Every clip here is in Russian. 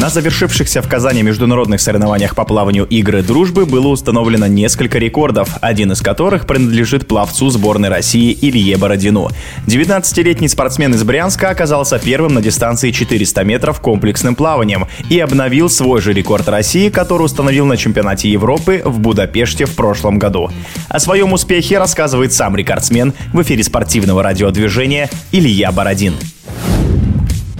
На завершившихся в Казани международных соревнованиях по плаванию игры дружбы было установлено несколько рекордов, один из которых принадлежит пловцу сборной России Илье Бородину. 19-летний спортсмен из Брянска оказался первым на дистанции 400 метров комплексным плаванием и обновил свой же рекорд России, который установил на чемпионате Европы в Будапеште в прошлом году. О своем успехе рассказывает сам рекордсмен в эфире спортивного радиодвижения Илья Бородин.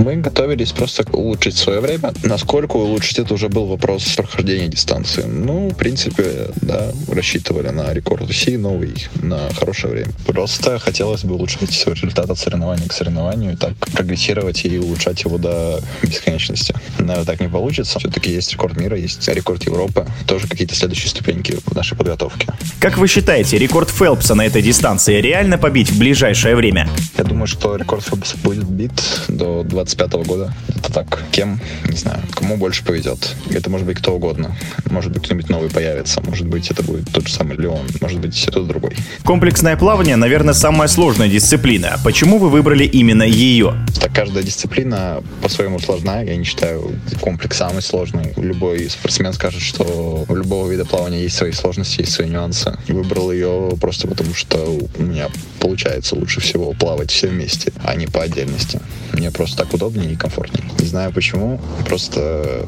Мы готовились просто улучшить свое время. Насколько улучшить, это уже был вопрос прохождения дистанции. Ну, в принципе, да, рассчитывали на рекорд России новый, на хорошее время. Просто хотелось бы улучшать свой результат от соревнования к соревнованию, и так прогрессировать и улучшать его до бесконечности. Наверное, так не получится. Все-таки есть рекорд мира, есть рекорд Европы. Тоже какие-то следующие ступеньки в нашей подготовке. Как вы считаете, рекорд Фелпса на этой дистанции реально побить в ближайшее время? Я думаю, что рекорд Фелпса будет бит до 20 25 года. Это так, кем, не знаю, кому больше повезет. Это может быть кто угодно. Может быть, кто-нибудь новый появится. Может быть, это будет тот же самый Леон. Может быть, кто-то другой. Комплексное плавание, наверное, самая сложная дисциплина. Почему вы выбрали именно ее? Так, каждая дисциплина по-своему сложная. Я не считаю комплекс самый сложный. Любой спортсмен скажет, что у любого вида плавания есть свои сложности, есть свои нюансы. Выбрал ее просто потому, что у меня получается лучше всего плавать все вместе, а не по отдельности. Мне просто так удобнее и комфортнее. Не знаю почему, просто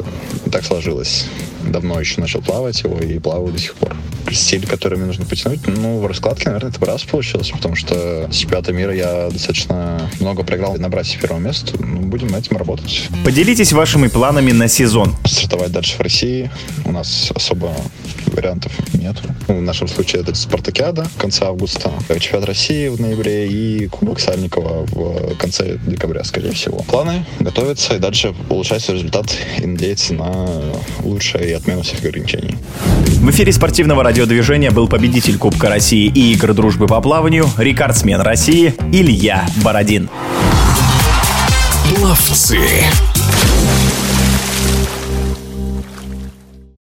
так сложилось. Давно еще начал плавать его и плаваю до сих пор. Стиль, который мне нужно потянуть, ну, в раскладке, наверное, это раз получилось, потому что с чемпионата мира я достаточно много проиграл набрать себе первое место. Ну, будем над этим работать. Поделитесь вашими планами на сезон. Стартовать дальше в России. У нас особо вариантов нет. Ну, в нашем случае это Спартакиада в конце августа, чемпионат России в ноябре и Кубок Сальникова в конце декабря, скорее всего. Планы готовиться и дальше улучшать результат и надеяться на лучшее и отмену всех ограничений. В эфире спортивного радиодвижения был победитель Кубка России и игр дружбы по плаванию, рекордсмен России Илья Бородин. Пловцы.